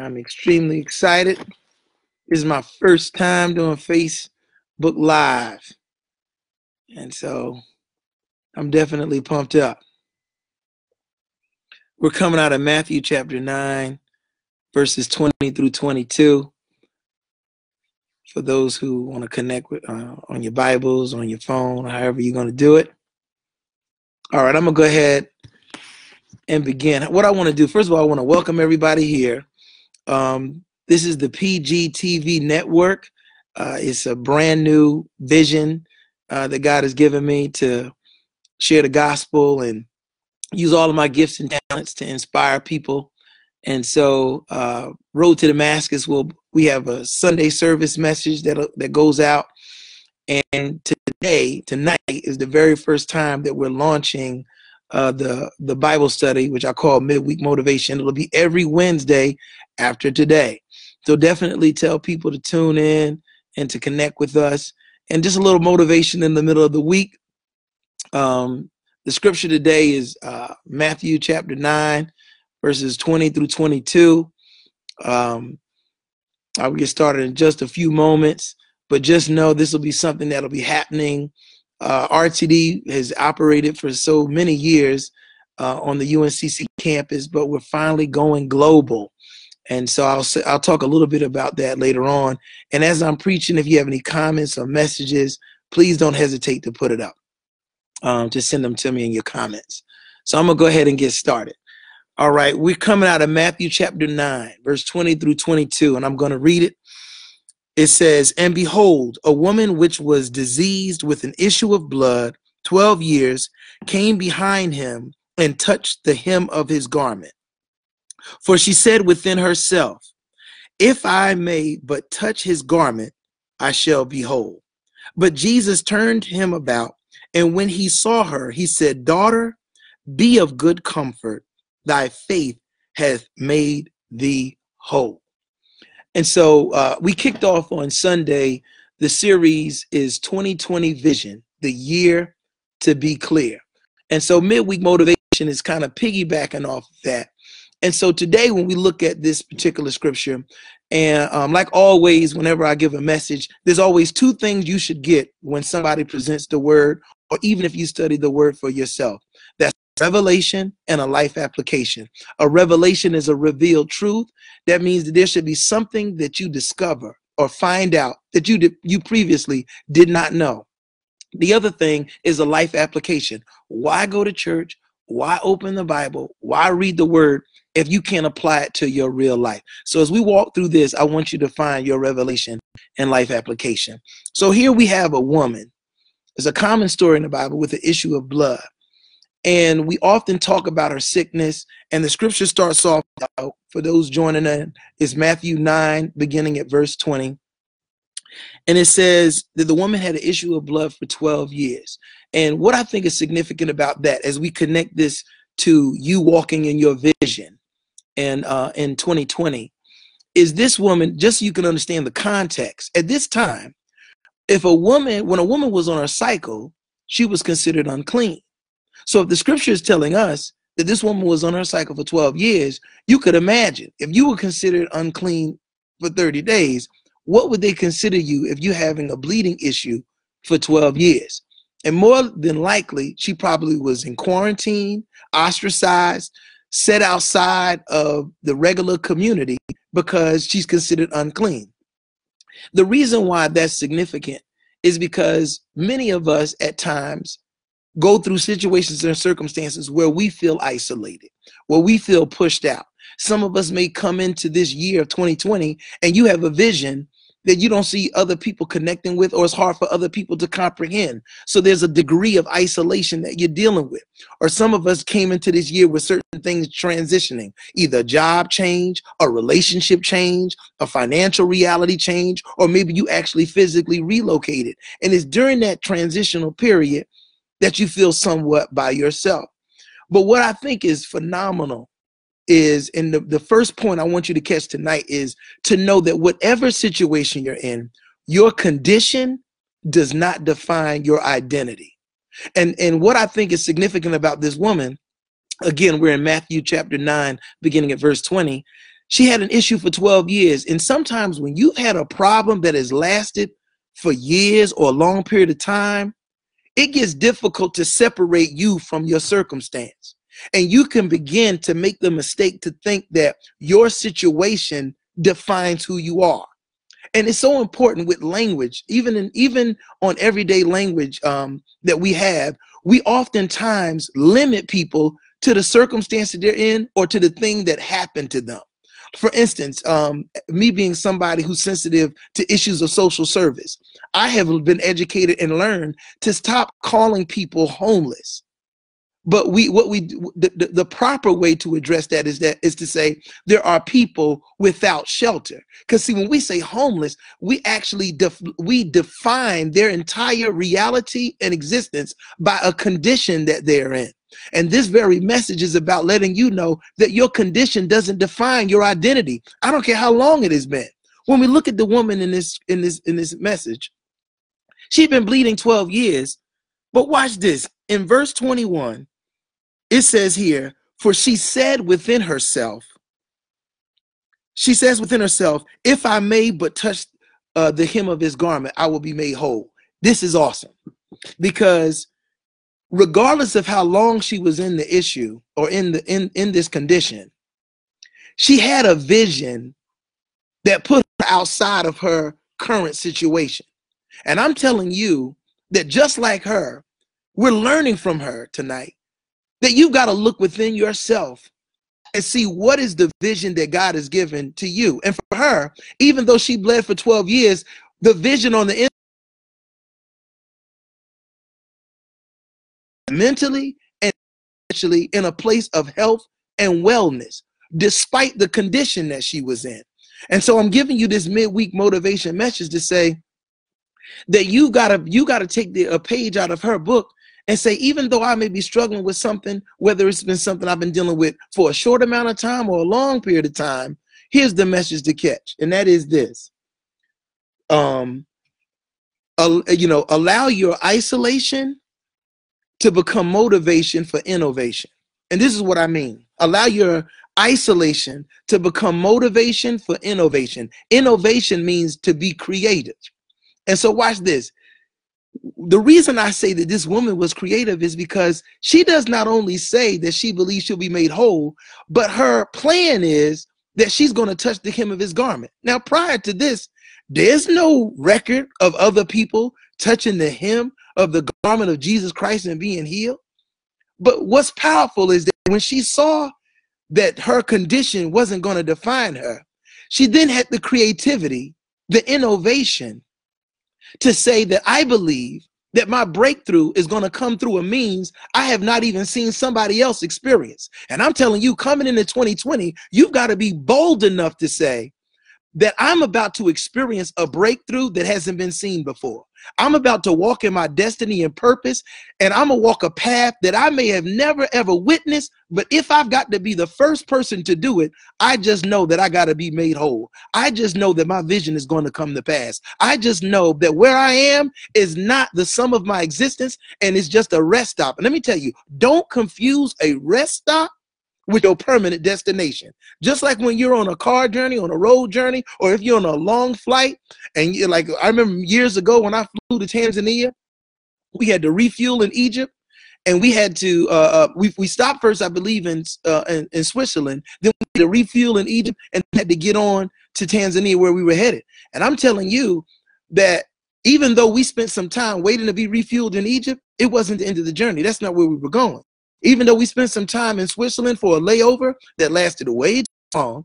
I'm extremely excited. This is my first time doing Facebook Live. And so I'm definitely pumped up. We're coming out of Matthew chapter 9, verses 20 through 22. For those who want to connect with uh, on your Bibles, on your phone, however you're going to do it. All right, I'm going to go ahead and begin. What I want to do, first of all, I want to welcome everybody here. Um, this is the PGTV network. Uh, it's a brand new vision uh, that God has given me to share the gospel and use all of my gifts and talents to inspire people. And so, uh, Road to Damascus will we have a Sunday service message that that goes out, and today tonight is the very first time that we're launching uh, the the Bible study, which I call midweek motivation. It'll be every Wednesday after today. So definitely tell people to tune in and to connect with us, and just a little motivation in the middle of the week. Um, the scripture today is uh, Matthew chapter 9, verses 20 through 22. Um, I'll get started in just a few moments, but just know this will be something that'll be happening. Uh, RTD has operated for so many years uh, on the UNCC campus, but we're finally going global. And so I'll I'll talk a little bit about that later on. And as I'm preaching, if you have any comments or messages, please don't hesitate to put it up um, to send them to me in your comments. So I'm to go ahead and get started. All right, we're coming out of Matthew chapter 9, verse 20 through 22, and I'm going to read it. It says, And behold, a woman which was diseased with an issue of blood 12 years came behind him and touched the hem of his garment. For she said within herself, If I may but touch his garment, I shall be whole. But Jesus turned him about and when he saw her, he said, Daughter, be of good comfort. Thy faith hath made thee whole. And so uh, we kicked off on Sunday. The series is 2020 Vision, the year to be clear. And so midweek motivation is kind of piggybacking off of that. And so today, when we look at this particular scripture, and um, like always, whenever I give a message, there's always two things you should get when somebody presents the word or even if you study the word for yourself. Revelation and a life application. A revelation is a revealed truth. That means that there should be something that you discover or find out that you did, you previously did not know. The other thing is a life application. Why go to church? Why open the Bible? Why read the word if you can't apply it to your real life? So as we walk through this, I want you to find your revelation and life application. So here we have a woman there's a common story in the Bible with the issue of blood. And we often talk about her sickness, and the scripture starts off for those joining in is Matthew 9, beginning at verse 20. And it says that the woman had an issue of blood for 12 years. And what I think is significant about that, as we connect this to you walking in your vision and uh, in 2020, is this woman, just so you can understand the context, at this time, if a woman, when a woman was on her cycle, she was considered unclean. So if the scripture is telling us that this woman was on her cycle for 12 years, you could imagine if you were considered unclean for 30 days, what would they consider you if you're having a bleeding issue for 12 years? And more than likely, she probably was in quarantine, ostracized, set outside of the regular community because she's considered unclean. The reason why that's significant is because many of us at times go through situations and circumstances where we feel isolated, where we feel pushed out. Some of us may come into this year of 2020 and you have a vision that you don't see other people connecting with or it's hard for other people to comprehend. So there's a degree of isolation that you're dealing with. Or some of us came into this year with certain things transitioning either job change a relationship change a financial reality change or maybe you actually physically relocated. And it's during that transitional period that you feel somewhat by yourself but what i think is phenomenal is and the, the first point I want you to catch tonight is to know that whatever situation you're in, your condition does not define your identity. And and what I think is significant about this woman, again, we're in Matthew chapter 9, beginning at verse 20. She had an issue for 12 years. And sometimes when you've had a problem that has lasted for years or a long period of time, it gets difficult to separate you from your circumstance. And you can begin to make the mistake to think that your situation defines who you are. And it's so important with language, even in even on everyday language um, that we have, we oftentimes limit people to the circumstance that they're in or to the thing that happened to them. For instance, um, me being somebody who's sensitive to issues of social service, I have been educated and learned to stop calling people homeless. But we, what we, the, the, the, proper way to address that is that is to say there are people without shelter. Because see, when we say homeless, we actually def, we define their entire reality and existence by a condition that they're in. And this very message is about letting you know that your condition doesn't define your identity. I don't care how long it has been. When we look at the woman in this in this in this message, she'd been bleeding 12 years. But watch this. In verse 21, it says here, for she said within herself, she says within herself, if I may but touch uh, the hem of his garment, I will be made whole. This is awesome because regardless of how long she was in the issue or in the in in this condition she had a vision that put her outside of her current situation and i'm telling you that just like her we're learning from her tonight that you've got to look within yourself and see what is the vision that god has given to you and for her even though she bled for 12 years the vision on the end, mentally and actually in a place of health and wellness, despite the condition that she was in. And so I'm giving you this midweek motivation message to say that you gotta you gotta take the, a page out of her book and say, even though I may be struggling with something, whether it's been something I've been dealing with for a short amount of time or a long period of time, here's the message to catch, and that is this. Um, uh, you know, allow your isolation to become motivation for innovation. And this is what I mean. Allow your isolation to become motivation for innovation. Innovation means to be creative. And so, watch this. The reason I say that this woman was creative is because she does not only say that she believes she'll be made whole, but her plan is that she's going to touch the hem of his garment. Now, prior to this, there's no record of other people touching the hem of the garment of Jesus Christ and being healed. But what's powerful is that when she saw that her condition wasn't going to define her, she then had the creativity, the innovation to say that I believe that my breakthrough is going to come through a means I have not even seen somebody else experience. And I'm telling you, coming into 2020, you've got to be bold enough to say, that I'm about to experience a breakthrough that hasn't been seen before. I'm about to walk in my destiny and purpose, and I'm gonna walk a path that I may have never ever witnessed. But if I've got to be the first person to do it, I just know that I got to be made whole. I just know that my vision is going to come to pass. I just know that where I am is not the sum of my existence, and it's just a rest stop. And let me tell you, don't confuse a rest stop with your permanent destination. Just like when you're on a car journey, on a road journey, or if you're on a long flight, and you're like, I remember years ago when I flew to Tanzania, we had to refuel in Egypt, and we had to uh, uh, we we stopped first, I believe, in, uh, in in Switzerland. Then we had to refuel in Egypt, and had to get on to Tanzania where we were headed. And I'm telling you that even though we spent some time waiting to be refueled in Egypt, it wasn't the end of the journey. That's not where we were going. Even though we spent some time in Switzerland for a layover that lasted way too long,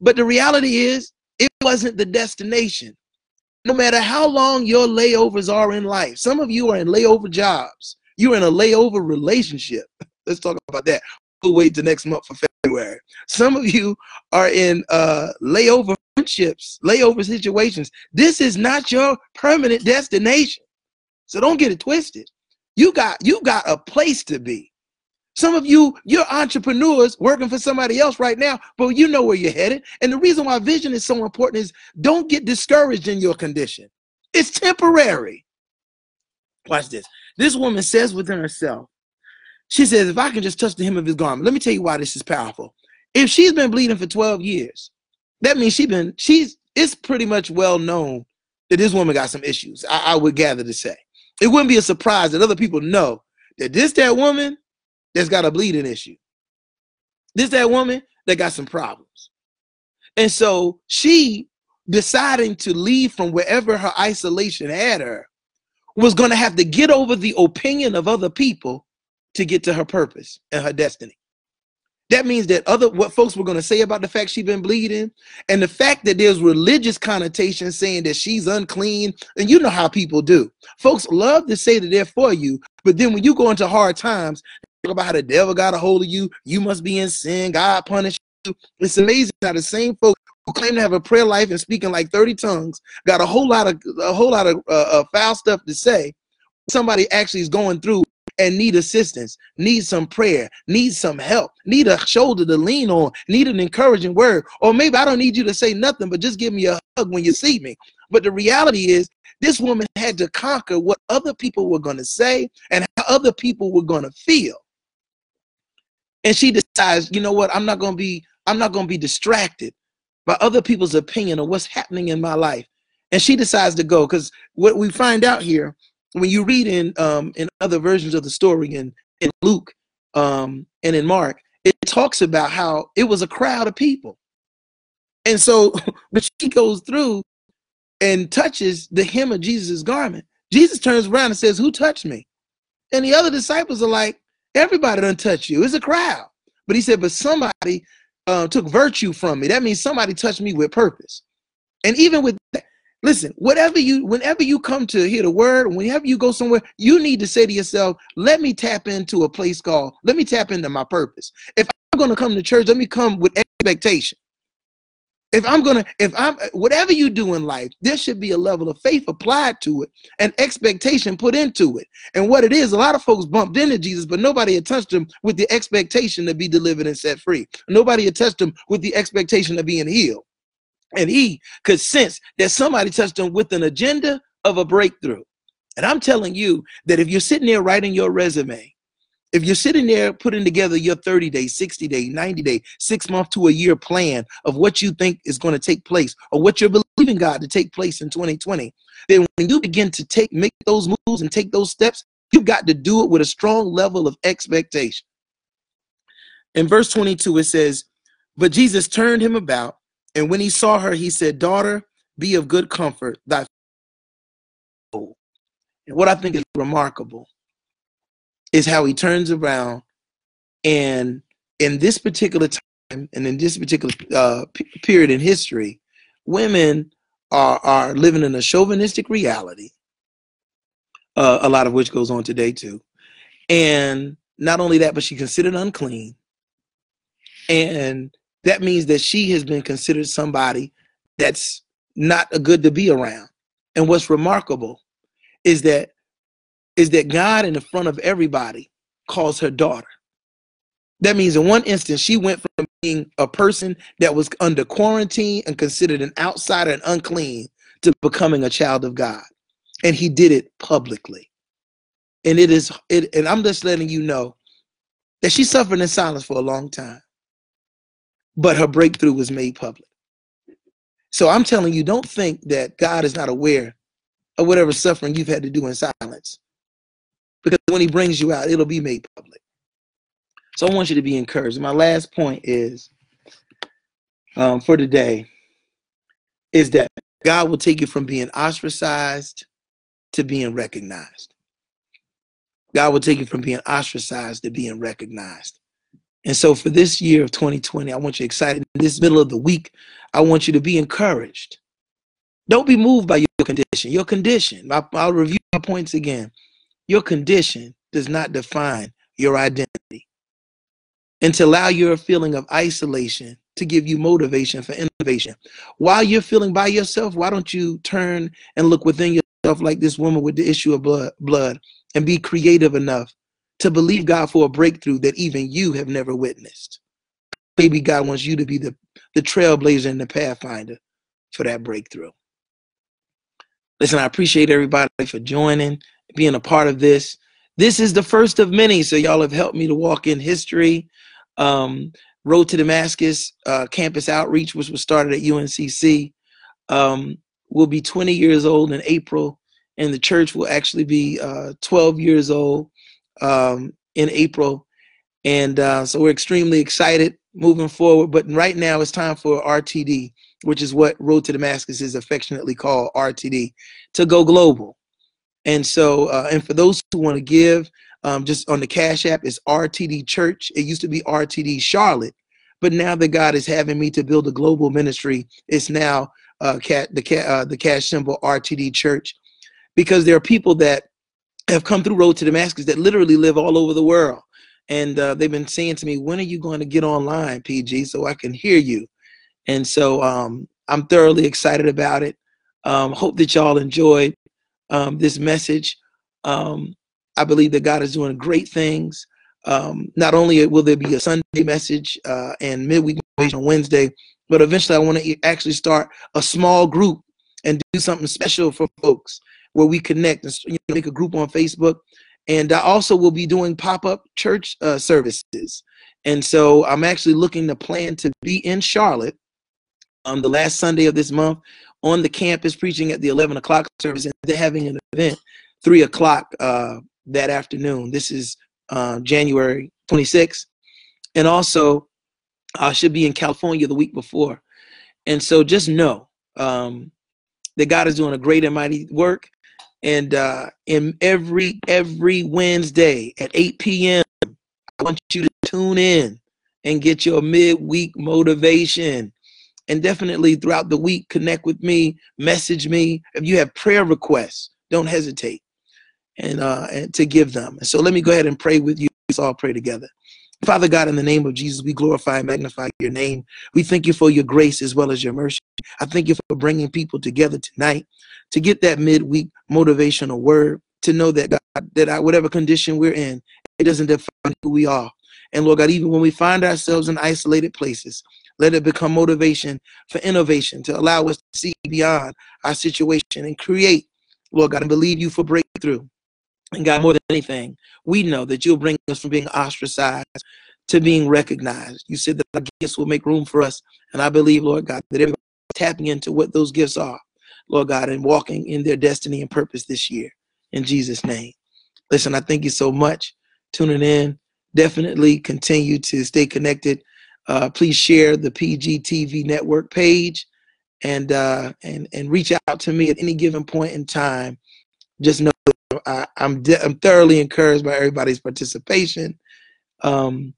but the reality is it wasn't the destination. No matter how long your layovers are in life, some of you are in layover jobs. You're in a layover relationship. Let's talk about that. We'll wait till next month for February. Some of you are in uh, layover friendships, layover situations. This is not your permanent destination. So don't get it twisted. You got you got a place to be. Some of you, you're entrepreneurs working for somebody else right now, but you know where you're headed. And the reason why vision is so important is don't get discouraged in your condition. It's temporary. Watch this. This woman says within herself, she says, if I can just touch the hem of his garment, let me tell you why this is powerful. If she's been bleeding for 12 years, that means she's been, she's, it's pretty much well known that this woman got some issues, I, I would gather to say. It wouldn't be a surprise that other people know that this that woman that's got a bleeding issue. This that woman that got some problems. And so she deciding to leave from wherever her isolation had her was going to have to get over the opinion of other people to get to her purpose and her destiny. That means that other what folks were going to say about the fact she's been bleeding and the fact that there's religious connotation saying that she's unclean. And you know how people do. Folks love to say that they're for you, but then when you go into hard times, about how the devil got a hold of you, you must be in sin, God punish you. It's amazing how the same folks who claim to have a prayer life and speaking like 30 tongues got a whole lot of a whole lot of uh, uh, foul stuff to say. Somebody actually is going through and need assistance, need some prayer, need some help, need a shoulder to lean on, need an encouraging word. Or maybe I don't need you to say nothing, but just give me a hug when you see me. But the reality is, this woman had to conquer what other people were going to say and how other people were going to feel. And she decides, you know what, I'm not to be, I'm not to be distracted by other people's opinion of what's happening in my life. And she decides to go because what we find out here when you read in um, in other versions of the story in in Luke um, and in Mark, it talks about how it was a crowd of people, and so but she goes through and touches the hem of Jesus' garment. Jesus turns around and says, "Who touched me?" And the other disciples are like, "Everybody done touch you. It's a crowd." But he said, "But somebody uh, took virtue from me. That means somebody touched me with purpose." And even with that, Listen, whatever you, whenever you come to hear the word, whenever you go somewhere, you need to say to yourself, let me tap into a place called, let me tap into my purpose. If I'm going to come to church, let me come with expectation. If I'm to, if I'm, whatever you do in life, there should be a level of faith applied to it and expectation put into it. And what it is, a lot of folks bumped into Jesus, but nobody had touched him with the expectation to be delivered and set free. Nobody had touched him with the expectation of being healed. And he could sense that somebody touched him with an agenda of a breakthrough. And I'm telling you that if you're sitting there writing your resume, if you're sitting there putting together your 30 day, 60 day, 90 day, six month to a year plan of what you think is going to take place or what you're believing God to take place in 2020, then when you begin to take make those moves and take those steps, you've got to do it with a strong level of expectation. In verse 22, it says, But Jesus turned him about and when he saw her, he said, Daughter, be of good comfort. Thy and what I think is remarkable is how he turns around and in this particular time and in this particular uh, period in history, women are, are living in a chauvinistic reality, uh, a lot of which goes on today too. And not only that, but she considered unclean. And that means that she has been considered somebody that's not a good to be around. And what's remarkable is that is that God in the front of everybody calls her daughter. That means in one instance, she went from being a person that was under quarantine and considered an outsider and unclean to becoming a child of God. And he did it publicly. And it is it, and I'm just letting you know that she suffered in silence for a long time but her breakthrough was made public. So I'm telling you, don't think that God is not aware of whatever suffering you've had to do in silence. Because when he brings you out, it'll be made public. So I want you to be encouraged. My last point is um, for today is that God will take you from being ostracized to being recognized. God will take you from being ostracized to being recognized. And so for this year of 2020, I want you excited. In this middle of the week, I want you to be encouraged. Don't be moved by your condition. Your condition, I'll, I'll review my points again. Your condition does not define your identity. And to allow your feeling of isolation to give you motivation for innovation. While you're feeling by yourself, why don't you turn and look within yourself like this woman with the issue of blood, blood and be creative enough to believe God for a breakthrough that even you have never witnessed. Maybe God wants you to be the, the trailblazer and the pathfinder for that breakthrough. Listen, I appreciate everybody for joining, being a part of this. This is the first of many, so y'all have helped me to walk in history. Um, Road to Damascus uh, campus outreach, which was started at UNCC, um, will be 20 years old in April, and the church will actually be uh, 12 years old um, in April. And uh, so we're extremely excited moving forward. But right now it's time for RTD, which is what Road to Damascus is affectionately called RTD, to go global. And so, uh, and for those who want to give, um, just on the Cash App, it's RTD Church. It used to be RTD Charlotte, but now that God is having me to build a global ministry, it's now uh, cat, the, uh, the cash symbol RTD Church, because there are people that have come through Road to Damascus that literally live all over the world. And uh, they've been saying to me, when are you going to get online, PG, so I can hear you? And so um, I'm thoroughly excited about it. Um, hope that y'all enjoyed um, this message. Um, I believe that God is doing great things. Um, not only will there be a Sunday message uh, and midweek message on Wednesday, but eventually I want to actually start a small group and do something special for folks where we connect and you know, make a group on Facebook. And I also will be doing pop-up church uh, services. And so I'm actually looking to plan to be in Charlotte on the last Sunday of this month on the campus preaching at the 11 o'clock service. And they're having an event three o'clock uh, that afternoon. This is uh, January 26th. And also, I should be in California the week before. And so just know um, that God is doing a great and mighty work. And uh, in every every Wednesday at 8 p.m., I want you to tune in and get your midweek motivation. And definitely throughout the week, connect with me, message me. If you have prayer requests, don't hesitate and, uh, and to give them. And so let me go ahead and pray with you. Let's all pray together. Father God, in the name of Jesus, we glorify and magnify your name. We thank you for your grace as well as your mercy. I thank you for bringing people together tonight to get that midweek motivational word, to know that God, that I, whatever condition we're in, it doesn't define who we are. And Lord God, even when we find ourselves in isolated places, let it become motivation for innovation to allow us to see beyond our situation and create, Lord God, and believe you for breakthrough. And God, more than anything, we know that you'll bring us from being ostracized to being recognized. You said that our gifts will make room for us. And I believe, Lord God, that everybody's tapping into what those gifts are, Lord God, and walking in their destiny and purpose this year. In Jesus' name. Listen, I thank you so much tuning in. Definitely continue to stay connected. Uh, please share the PGTV network page and uh, and and reach out to me at any given point in time. Just know I, am I'm, I'm thoroughly encouraged by everybody's participation. Um,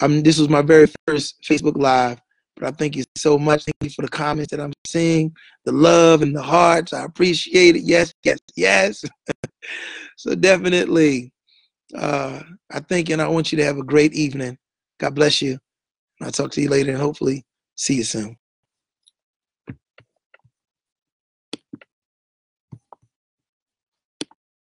I'm, this was my very first Facebook Live, but I thank you so much. Thank you for the comments that I'm seeing, the love and the hearts. I appreciate it. Yes, yes, yes. so definitely, uh, I think, and I want you to have a great evening. God bless you. I'll talk to you later, and hopefully see you soon.